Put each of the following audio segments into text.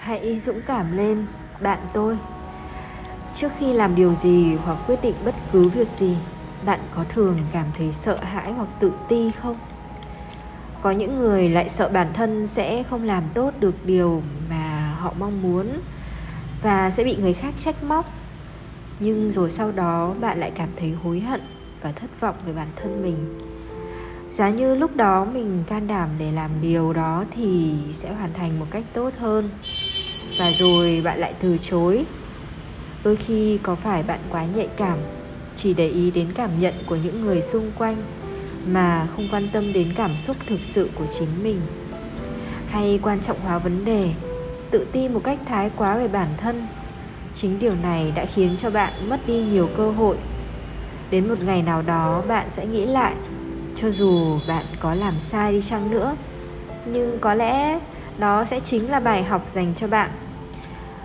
hãy dũng cảm lên, bạn tôi. Trước khi làm điều gì hoặc quyết định bất cứ việc gì, bạn có thường cảm thấy sợ hãi hoặc tự ti không? Có những người lại sợ bản thân sẽ không làm tốt được điều mà họ mong muốn và sẽ bị người khác trách móc. Nhưng rồi sau đó, bạn lại cảm thấy hối hận và thất vọng về bản thân mình. Giá như lúc đó mình can đảm để làm điều đó thì sẽ hoàn thành một cách tốt hơn và rồi bạn lại từ chối. Đôi khi có phải bạn quá nhạy cảm, chỉ để ý đến cảm nhận của những người xung quanh, mà không quan tâm đến cảm xúc thực sự của chính mình. Hay quan trọng hóa vấn đề, tự ti một cách thái quá về bản thân. Chính điều này đã khiến cho bạn mất đi nhiều cơ hội. Đến một ngày nào đó bạn sẽ nghĩ lại, cho dù bạn có làm sai đi chăng nữa, nhưng có lẽ đó sẽ chính là bài học dành cho bạn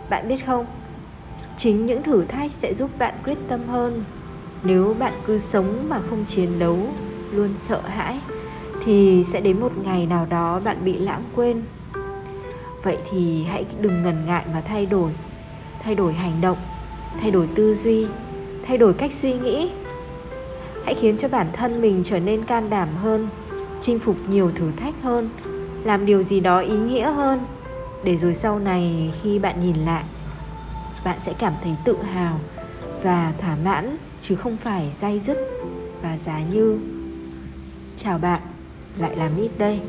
bạn biết không? Chính những thử thách sẽ giúp bạn quyết tâm hơn. Nếu bạn cứ sống mà không chiến đấu, luôn sợ hãi, thì sẽ đến một ngày nào đó bạn bị lãng quên. Vậy thì hãy đừng ngần ngại mà thay đổi. Thay đổi hành động, thay đổi tư duy, thay đổi cách suy nghĩ. Hãy khiến cho bản thân mình trở nên can đảm hơn, chinh phục nhiều thử thách hơn, làm điều gì đó ý nghĩa hơn để rồi sau này khi bạn nhìn lại, bạn sẽ cảm thấy tự hào và thỏa mãn, chứ không phải day dứt và giá như, chào bạn, lại làm ít đây